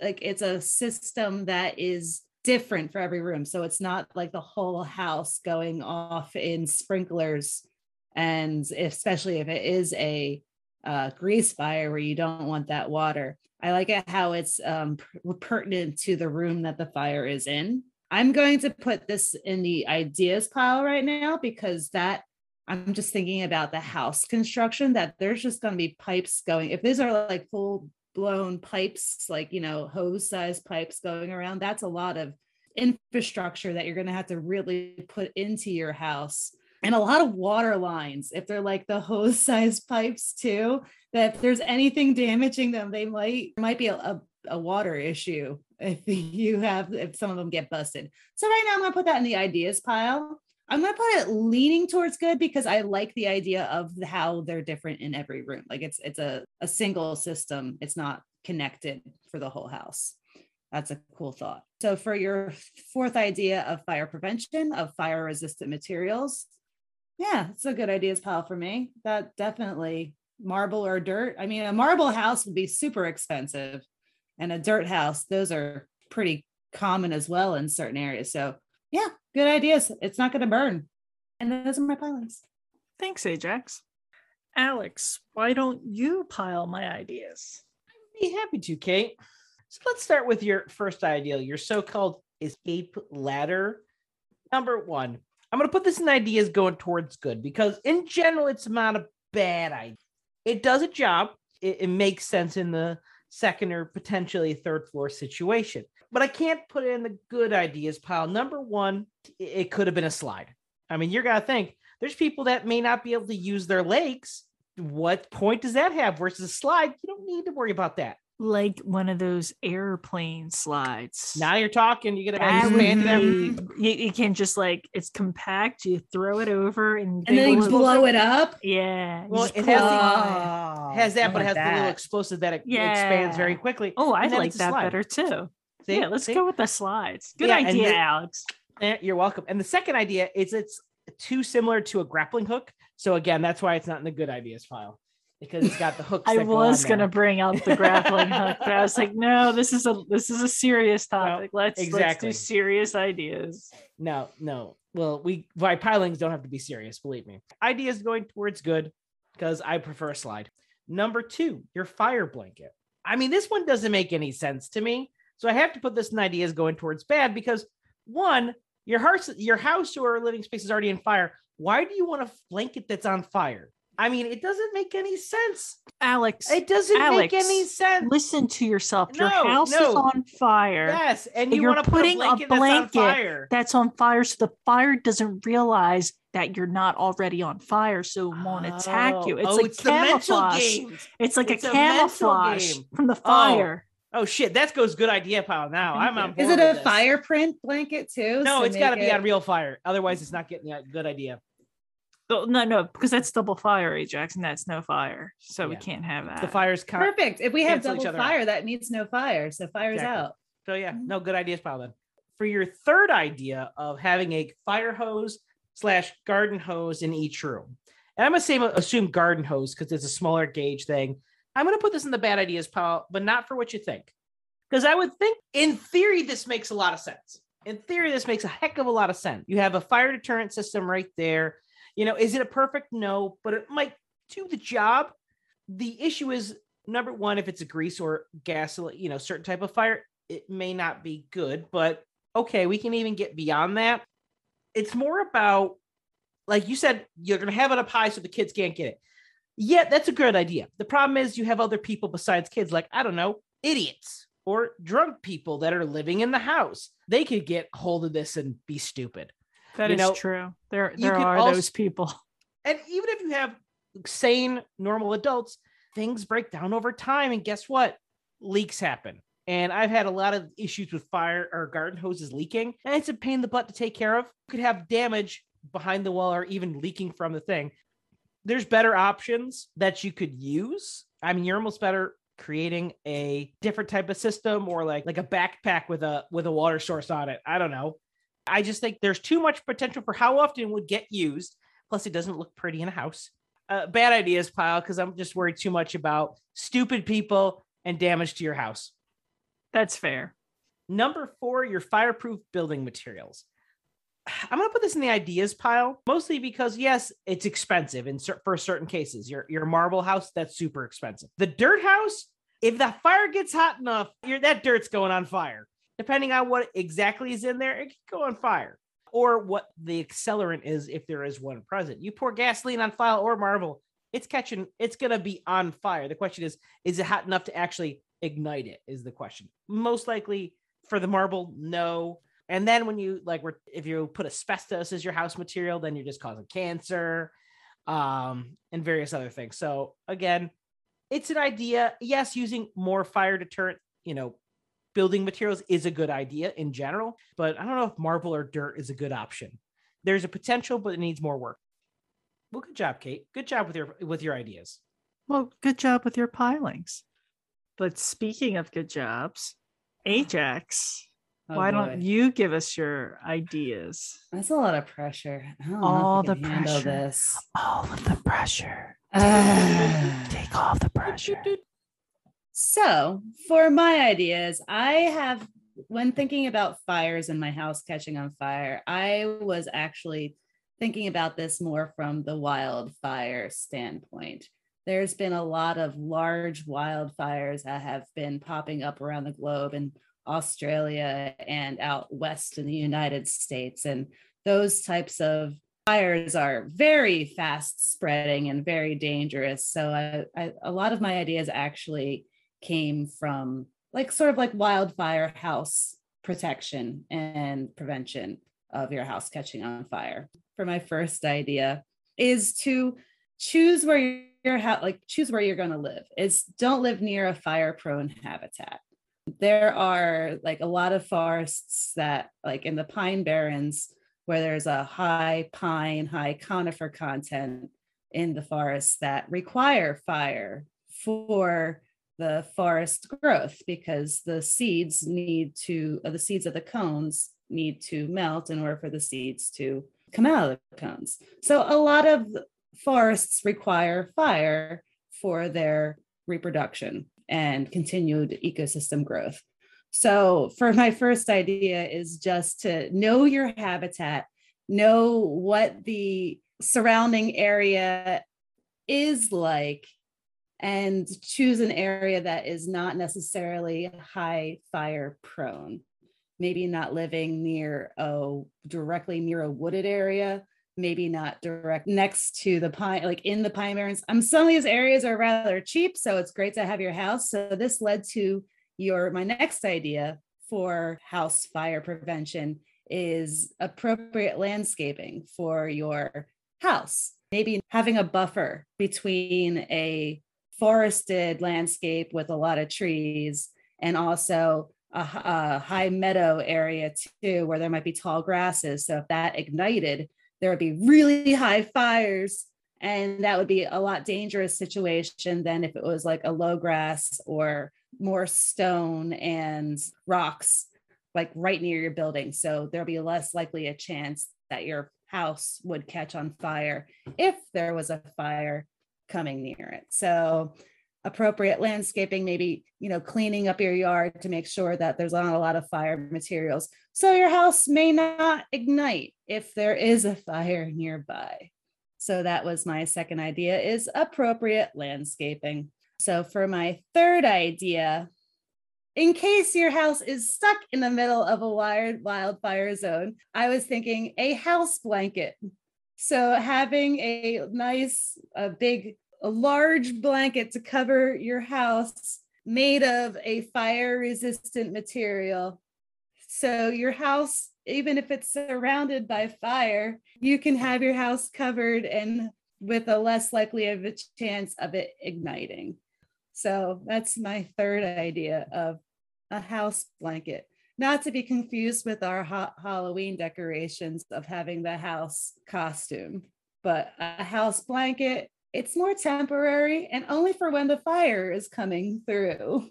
B: like it's a system that is different for every room so it's not like the whole house going off in sprinklers and especially if it is a uh, grease fire where you don't want that water. I like it how it's um, pertinent to the room that the fire is in I'm going to put this in the ideas pile right now because that I'm just thinking about the house construction that there's just going to be pipes going. If these are like full blown pipes, like, you know, hose sized pipes going around. That's a lot of infrastructure that you're going to have to really put into your house. And a lot of water lines, if they're like the hose size pipes too, that if there's anything damaging them, they might might be a, a, a water issue if you have if some of them get busted. So right now I'm gonna put that in the ideas pile. I'm gonna put it leaning towards good because I like the idea of how they're different in every room. Like it's it's a, a single system, it's not connected for the whole house. That's a cool thought. So for your fourth idea of fire prevention, of fire resistant materials, yeah, it's a good ideas pile for me. That definitely marble or dirt. I mean, a marble house would be super expensive, and a dirt house, those are pretty common as well in certain areas. So yeah, good ideas. It's not going to burn. And those are my pilings.
C: Thanks, Ajax. Alex, why don't you pile my ideas?
A: I'd be happy to, Kate. So let's start with your first idea, your so-called escape ladder. Number one, I'm going to put this in ideas going towards good because in general, it's not a bad idea. It does a job. It, it makes sense in the second or potentially third floor situation but I can't put it in the good ideas pile. Number one, it could have been a slide. I mean, you're gonna think there's people that may not be able to use their legs. What point does that have versus a slide? You don't need to worry about that.
C: Like one of those airplane slides.
A: Now you're talking. You gotta
C: That would
A: expand them.
C: you, you can just like it's compact. You throw it over and,
B: And then you
C: little-
B: blow it up.
C: Yeah.
A: Well, it has the-
B: Oh,
A: Has that,
B: I
A: but it has
B: want
A: the little explosive that it expands very quickly.
C: Oh, I like that
A: slide.
C: better too.
A: See?
C: Yeah, let's
A: See?
C: go with the slides. Good
A: Yeah,
C: idea,
A: the-
C: Alex.
A: Eh, You're welcome. And the second idea is it's too similar to a grappling hook. So again, that's why it's not in the good ideas file because it's got the hooks.
C: I
A: go
C: was
A: on
C: gonna
A: there.
C: bring up the grappling hook, but I was like, no, this is a this is a serious topic. let's let's do serious ideas.
A: No, no. Well, we why pilings don't have to be serious, believe me. Ideas going towards good because I prefer a slide. Number two, your fire blanket. I mean, this one doesn't make any sense to me. So I have to put this in ideas going towards bad because one, your house, your house or living space is already in fire. Why do you want a blanket that's on fire? I mean, it doesn't make any sense.
C: Alex,
A: It doesn't
C: Alex,
A: make any sense.
C: listen to yourself. Your
A: No,
C: house is on fire.
A: Yes, and you
C: You're
A: want to
C: putting
A: put
C: a
A: a blanket, that's on fire.
C: That's on fire, so the fire doesn't realize that you're not already on fire, so it won't attack you.
A: Oh, oh,
C: It's
A: oh,
C: like
A: it's
C: camouflage.
A: games.
C: It's like
A: It's
C: a
A: a
C: camouflage from the oh. fire.
A: Oh shit, that goes good idea pile now. I'm on
B: Is it
A: with
B: a
A: this.
B: fire print blanket too?
A: No,
B: So
A: it's got to
B: make
A: be
B: it-
A: on real fire. Otherwise, it's not getting a good idea.
C: No, no, because that's double fire, Ajax, and that's no fire. So we can't have that.
A: The fire's con-
B: Perfect. If we have double
A: other out.
B: fire, that means no fire. So fire's
A: Exactly.
B: out.
A: So yeah,
B: Mhm.
A: no good ideas pile then. For your third idea of having a fire hose slash garden hose in each room, and I'm gonna say assume garden hose because it's a smaller gauge thing. I'm gonna put this in the bad ideas pile, but not for what you think, because I would think in theory this makes a lot of sense. In theory, this makes a heck of a lot of sense. You have a fire deterrent system right there. You know, is it a perfect? No, but it might do the job. The issue is number one, if it's a grease or gasoline, you know, certain type of fire, it may not be good, but okay, we can even get beyond that. It's more about, like you said, you're going to have it up high so the kids can't get it. Yeah, that's a good idea. The problem is you have other people besides kids, like, I don't know, idiots or drunk people that are living in the house. They could get hold of this and be stupid.
C: That
A: you
C: is
A: know,
C: true. There, there are
A: als-
C: those people.
A: And even if you have sane, normal adults, things break down over time. And guess what? Leaks happen. And I've had a lot of issues with fire or garden hoses leaking, and it's a pain in the butt to take care of. You could have damage behind the wall or even leaking from the thing. There's better options that you could use. I mean, you're almost better creating a different type of system or like like a backpack with a with a water source on it. I don't know. I just think there's too much potential for how often it would get used. Plus, it doesn't look pretty in a house. Uh, bad ideas pile because I'm just worried too much about stupid people and damage to your house.
C: That's fair.
A: Number four, your fireproof building materials. I'm gonna put this in the ideas pile mostly because yes, it's expensive in cer- for certain cases. Your your marble house that's super expensive. The dirt house, if the fire gets hot enough, your that dirt's going on fire. Depending on what exactly is in there, it can go on fire. Or what the accelerant is, if there is one present. You pour gasoline on file or marble, it's catching, it's gonna be on fire. The question is, is it hot enough to actually ignite it? Is the question. Most likely for the marble, no. And then when you like, if you put asbestos as your house material, then you're just causing cancer, um, and various other things. So again, it's an idea. Yes, using more fire deterrent, you know, building materials is a good idea in general, but I don't know if marble or dirt is a good option. There's a potential, but it needs more work. Well, good job, Kate. Good job with your with your ideas.
C: Well, good job with your pilings. But speaking of good jobs, Ajax, oh, why boy. don't you give us your ideas?
B: That's a lot of pressure. all the pressure. This.
C: All of the pressure. Uh, take off the pressure.
B: So, for my ideas, I have, when thinking about fires in my house catching on fire, I was actually thinking about this more from the wildfire standpoint. There's been a lot of large wildfires that have been popping up around the globe in Australia and out west in the United States. And those types of fires are very fast spreading and very dangerous. So I, I, a lot of my ideas actually came from like sort of like wildfire house protection and prevention of your house catching on fire. For my first idea is to choose where your house like choose where you're going to live. Is don't live near a fire prone habitat. There are like a lot of forests that like in the pine barrens where there's a high pine, high conifer content in the forest that require fire for the forest growth because the seeds need to uh, the seeds of the cones need to melt in order for the seeds to come out of the cones. So a lot of forests require fire for their reproduction and continued ecosystem growth. So for my first idea is just to know your habitat know what the surrounding area is like and choose an area that is not necessarily high fire prone. Maybe not living near a directly near a wooded area, maybe not direct next to the pine, like in the pine barrens. Um, some of these areas are rather cheap, so it's great to have your house. So this led to your my next idea for house fire prevention is appropriate landscaping for your house. Maybe having a buffer between a forested landscape with a lot of trees and also a, a, high meadow area too where there might be tall grasses. So if that ignited there would be really high fires and that would be a lot dangerous situation than if it was like a low grass or more stone and rocks like right near your building. So there'll be less likely a chance that your house would catch on fire if there was a fire coming near it. So appropriate landscaping, maybe, you know, cleaning up your yard to make sure that there's not a lot of fire materials. So your house may not ignite if there is a fire nearby. So that was my second idea is appropriate landscaping. So for my third idea, in case your house is stuck in the middle of a wired wildfire zone, I was thinking a house blanket. So having a nice, a big a large blanket to cover your house made of a fire resistant material. So your house, even if it's surrounded by fire, you can have your house covered and with a less likely of a chance of it igniting. So that's my third idea of a house blanket. Not to be confused with our ha- Halloween decorations of having the house costume, but a house blanket it's more temporary and only for when the fire is coming through.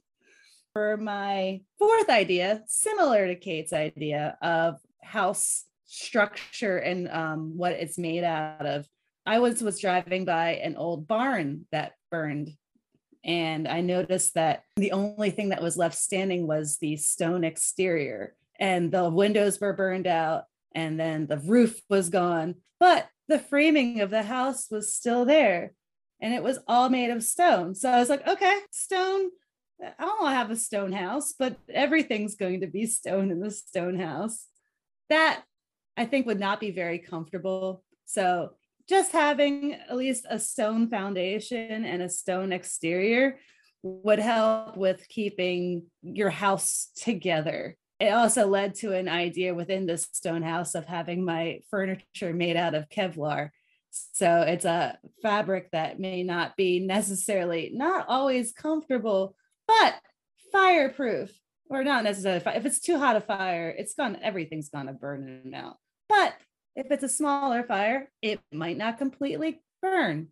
B: For my fourth idea, similar to Kate's idea of house structure and um, what it's made out of, I was was driving by an old barn that burned, and I noticed that the only thing that was left standing was the stone exterior, and the windows were burned out, and then the roof was gone, but the framing of the house was still there and it was all made of stone. So I was like, okay, stone. I don't want to have a stone house, but everything's going to be stone in the stone house. That I think would not be very comfortable. So just having at least a stone foundation and a stone exterior would help with keeping your house together. It also led to an idea within the stone house of having my furniture made out of Kevlar. So it's a fabric that may not be necessarily not always comfortable, but fireproof or not necessarily. If it's too hot a fire, it's gone, everything's gonna burn and melt. But if it's a smaller fire, it might not completely burn.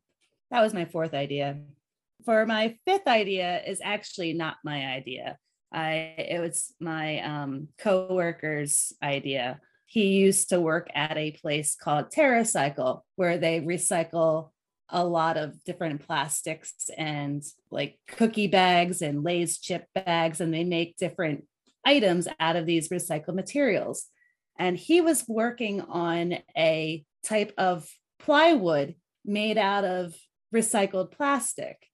B: That was my fourth idea. For my fifth idea is actually not my idea. I it was my um, co-worker's idea. He used to work at a place called TerraCycle, where they recycle a lot of different plastics and like cookie bags and Lay's chip bags, and they make different items out of these recycled materials. And he was working on a type of plywood made out of recycled plastic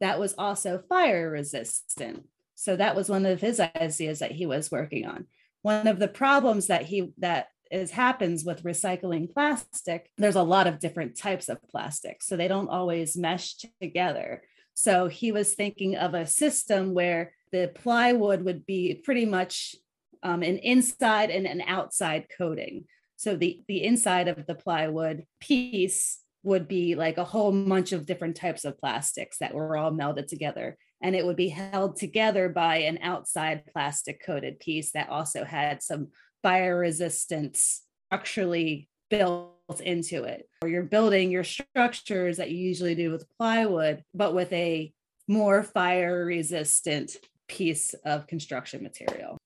B: that was also fire resistant. So that was one of his ideas that he was working on. One of the problems that he that is happens with recycling plastic, there's a lot of different types of plastic. So they don't always mesh together. So he was thinking of a system where the plywood would be pretty much um, an inside and an outside coating. So the, the inside of the plywood piece would be like a whole bunch of different types of plastics that were all melded together. And it would be held together by an outside plastic coated piece that also had some fire resistance structurally built into it. Or you're building your structures that you usually do with plywood, but with a more fire resistant piece of construction material.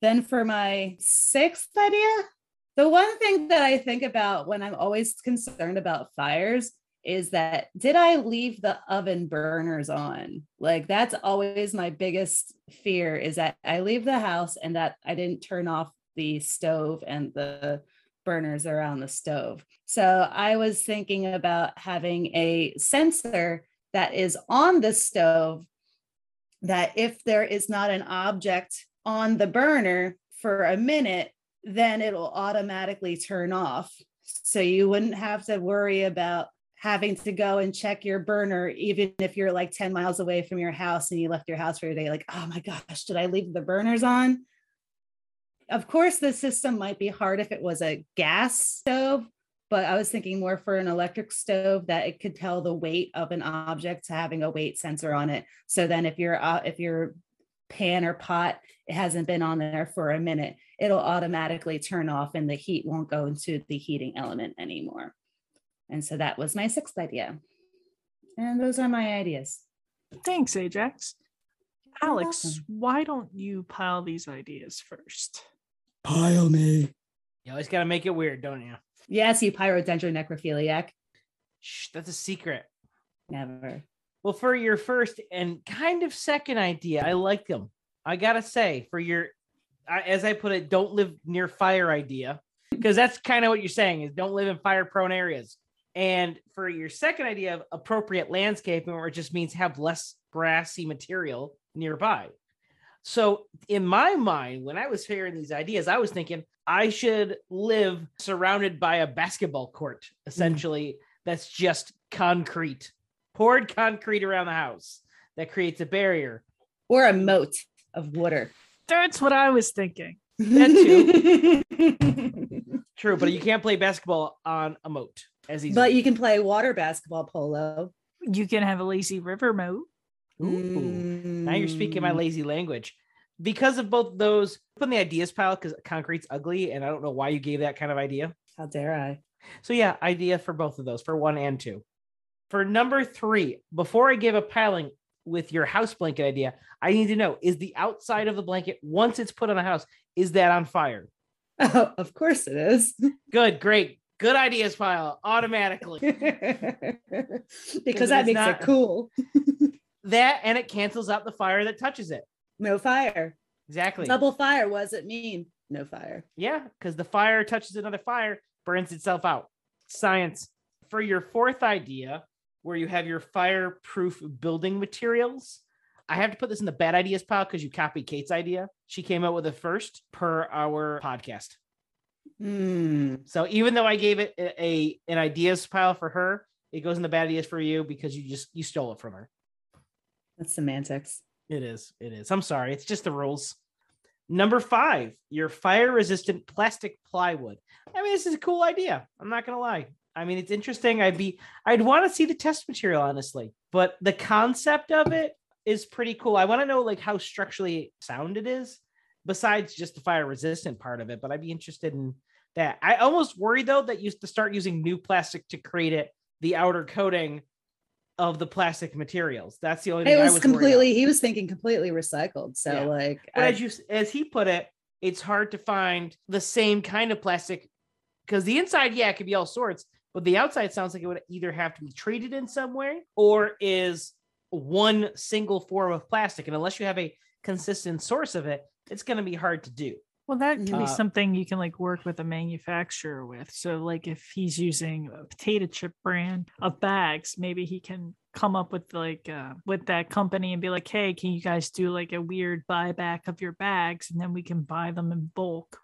B: Then for my sixth idea, the one thing that I think about when I'm always concerned about fires is that did I leave the oven burners on? Like that's always my biggest fear is that I leave the house and that I didn't turn off the stove and the burners around the stove. So I was thinking about having a sensor that is on the stove that if there is not an object on the burner for a minute, then it'll automatically turn off. So you wouldn't have to worry about having to go and check your burner, even if you're like 10 miles away from your house and you left your house for a day, like, oh my gosh, did I leave the burners on? Of course, the system might be hard if it was a gas stove, but I was thinking more for an electric stove that it could tell the weight of an object to having a weight sensor on it. So then if you're uh, if your pan or pot it hasn't been on there for a minute, it'll automatically turn off and the heat won't go into the heating element anymore. And so that was my sixth idea. And those are my ideas.
C: Thanks, Ajax. Alex, why don't you pile these ideas first?
D: Pile me.
A: You always got to make it weird, don't you?
B: Yes, you pyrodendron necrophiliac.
A: Shh, that's a secret.
B: Never.
A: Well, for your first and kind of second idea, I like them. I gotta say, for your, as I put it, don't live near fire idea, because that's kind of what you're saying is don't live in fire prone areas. And for your second idea of appropriate landscaping, where it just means have less grassy material nearby. So, in my mind, when I was hearing these ideas, I was thinking I should live surrounded by a basketball court, essentially, mm. that's just concrete, poured concrete around the house that creates a barrier.
B: Or a moat of water.
C: That's what I was thinking.
A: That too. True, but you can't play basketball on a moat as easy.
B: But you can play water basketball polo.
C: You can have a lazy river moat.
A: Ooh, mm. now you're speaking my lazy language. Because of both those, put in the ideas pile because concrete's ugly, and I don't know why you gave that kind of idea.
B: How dare I?
A: So yeah, idea for both of those, for one and two. For number three, before I give a piling with your house blanket idea, I need to know: is the outside of the blanket once it's put on the house, is that on fire?
B: Oh, of course it is.
A: Good, great. Good ideas pile automatically.
B: because that makes not, it cool.
A: that and it cancels out the fire that touches it.
B: No fire.
A: Exactly.
B: Double fire. What does it mean? No fire.
A: Yeah, because the fire touches another fire, burns itself out. Science. For your fourth idea, where you have your fireproof building materials, I have to put this in the bad ideas pile because you copied Kate's idea. She came out with it first per our podcast.
B: Hmm.
A: So even though I gave it a, a an ideas pile for her, it goes in the bad ideas for you because you just you stole it from her.
B: That's semantics.
A: It is. It is. I'm sorry. It's just the rules. Number five, your fire resistant plastic plywood. I mean, this is a cool idea. I'm not gonna lie. I mean, it's interesting. I'd be, I'd want to see the test material, honestly, but the concept of it is pretty cool. I want to know like how structurally sound it is, besides just the fire resistant part of it. But I'd be interested in that. I almost worry though that you to start using new plastic to create it, the outer coating of the plastic materials. That's the only thing
B: It
A: I
B: was
A: was about.
B: completely. He was thinking completely recycled. So
A: Yeah.
B: like, I-
A: as you as he put it, it's hard to find the same kind of plastic because the inside, yeah, it could be all sorts, but the outside sounds like it would either have to be treated in some way or is one single form of plastic. And unless you have a consistent source of it, it's going to be hard to do.
C: Well, that could be
A: Uh,
C: something you can like work with a manufacturer with. So, like if he's using a potato chip brand of bags, maybe he can come up with like uh, with that company and be like, "Hey, can you guys do like a weird buyback of your bags, and then we can buy them in bulk,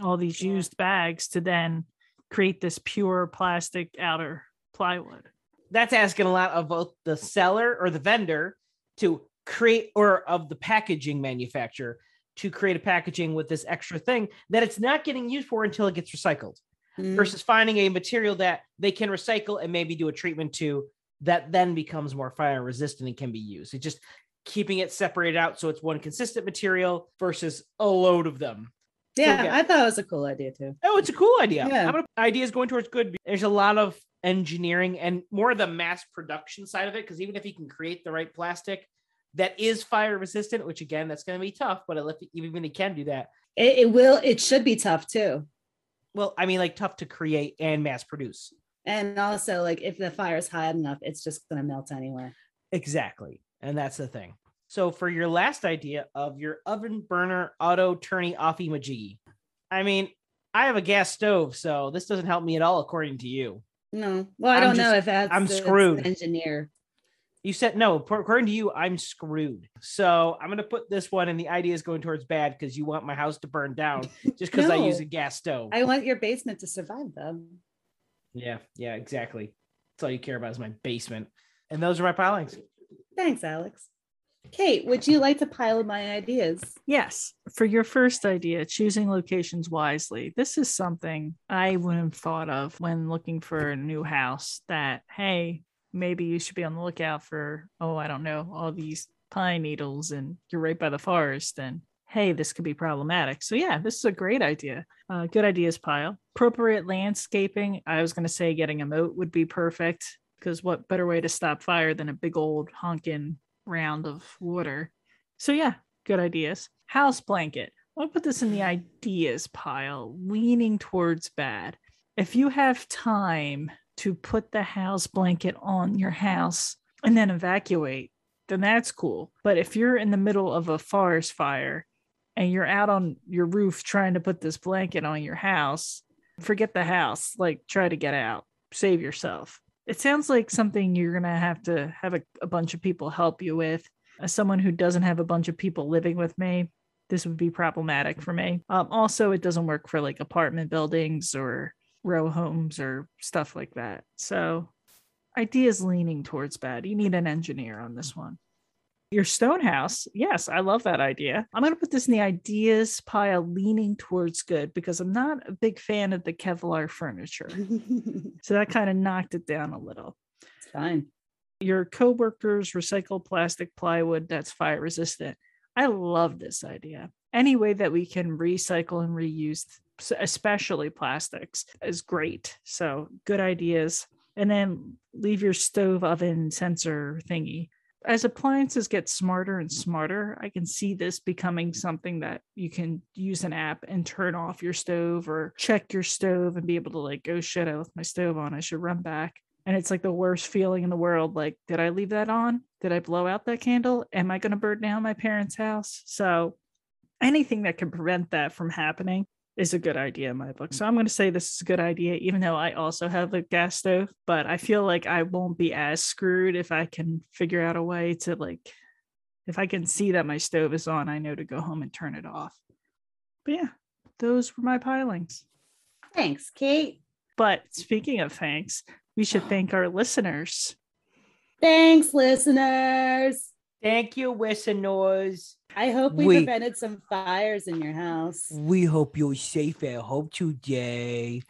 C: all these
A: Yeah.
C: used bags to then create this pure plastic outer plywood."
A: That's asking a lot of both the seller or the vendor to create or of the packaging manufacturer to create a packaging with this extra thing that it's not getting used for until it gets recycled.
B: Mm.
A: versus finding a material that they can recycle and maybe do a treatment to that then becomes more fire resistant and can be used. It's just keeping it separated out so it's one consistent material versus a load of them.
B: Yeah,
A: okay.
B: I thought it was a cool idea too.
A: Oh, it's a cool idea.
B: Yeah.
A: I'm gonna, ideas going towards good. There's a lot of engineering and more of the mass production side of it because even if you can create the right plastic that is fire resistant, which again that's going to be tough, but if even when he can do that,
B: It, it will. It should be tough too.
A: well, I mean, like tough to create and mass produce.
B: And also, like if the fire is high enough, it's just gonna melt anyway.
A: Exactly. And that's the thing. So for your last idea of your oven burner auto turny offy majiggy, I mean, I have a gas stove, so this doesn't help me at all, according to you.
B: No, well, I
A: I'm
B: don't know if that's
A: I'm
B: the- it's an
A: screwed.
B: engineer.
A: You said no, according to you, I'm screwed. So I'm gonna put this one and the idea is going towards bad because you want my house to burn down just because I use a gas stove.
B: I want your basement to survive them.
A: yeah, yeah, exactly. That's all you care about is my basement. And those are my pilings.
B: Thanks, Alex. Kate, would you like to pile my ideas?
C: Yes, for your first idea, choosing locations wisely. This is something I wouldn't have thought of when looking for a new house. That, hey, maybe you should be on the lookout for, oh, I don't know, all these pine needles and you're right by the forest. And hey, this could be problematic. So, yeah, this is a great idea. Uh, good ideas pile. Appropriate landscaping. I was going to say getting a moat would be perfect because what better way to stop fire than a big old honking round of water? So, yeah, good ideas. House blanket. I'll put this in the ideas pile, leaning towards bad. If you have time to put the house blanket on your house and then evacuate, then that's cool. But if you're in the middle of a forest fire and you're out on your roof trying to put this blanket on your house, forget the house. Like, try to get out, save yourself. It sounds like something you're going to have to have a, a bunch of people help you with as someone who doesn't have a bunch of people living with me, this would be problematic for me. Um, also, it doesn't work for like apartment buildings or row homes or stuff like that. So, ideas leaning towards bad. You need an engineer on this one. Your stone house, yes, I love that idea. I'm going to put this in the ideas pile leaning towards good because I'm not a big fan of the Kevlar furniture. So that kind of knocked it down a little It's
B: fine.
C: your coworkers recycle plastic plywood that's fire resistant. I love this idea. Any way that we can recycle and reuse, especially plastics, is great. So good ideas. And then leave your stove oven sensor thingy. As appliances get smarter and smarter, I can see this becoming something that you can use an app and turn off your stove or check your stove and be able to like, oh shit, I left my stove on. I should run back. And it's like the worst feeling in the world like did i leave that on? Did i blow out that candle? Am i going to burn down my parents house? So anything that can prevent that from happening is a good idea in my book mm. so i'm going to say this is a good idea even though i also have a gas stove but i feel like i won't be as screwed if i can figure out a way to like if i can see that my stove is on i know to go home and turn it off but yeah those were my pilings
B: Thanks, Kate.
C: But speaking of thanks, we should thank our listeners.
B: Thanks, listeners.
A: Thank you, listeners.
B: I hope we
D: Wait.
B: prevented some fires in your house.
D: We hope you're safe at home today.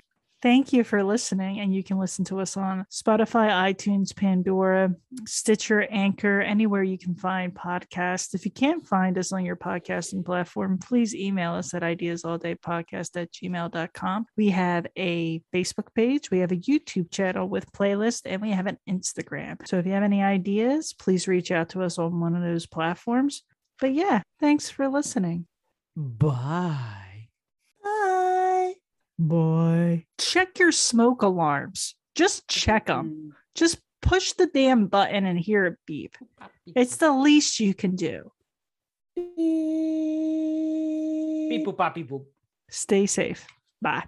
C: Thank you for listening. And you can listen to us on Spotify, iTunes, Pandora, Stitcher, Anchor, anywhere you can find podcasts. If you can't find us on your podcasting platform, please email us at ideasalldaypodcast at gmail.com. We have a Facebook page, we have a YouTube channel with playlist, and we have an Instagram. So if you have any ideas, please reach out to us on one of those platforms. But yeah, thanks for listening.
D: Bye.
C: Bye. Bye. Check your smoke alarms. Just check them. Mm-hmm. Just push the damn button and hear it beep. It's the least you can do.
A: Beep boop, bop, beep boop.
C: Stay safe. Bye.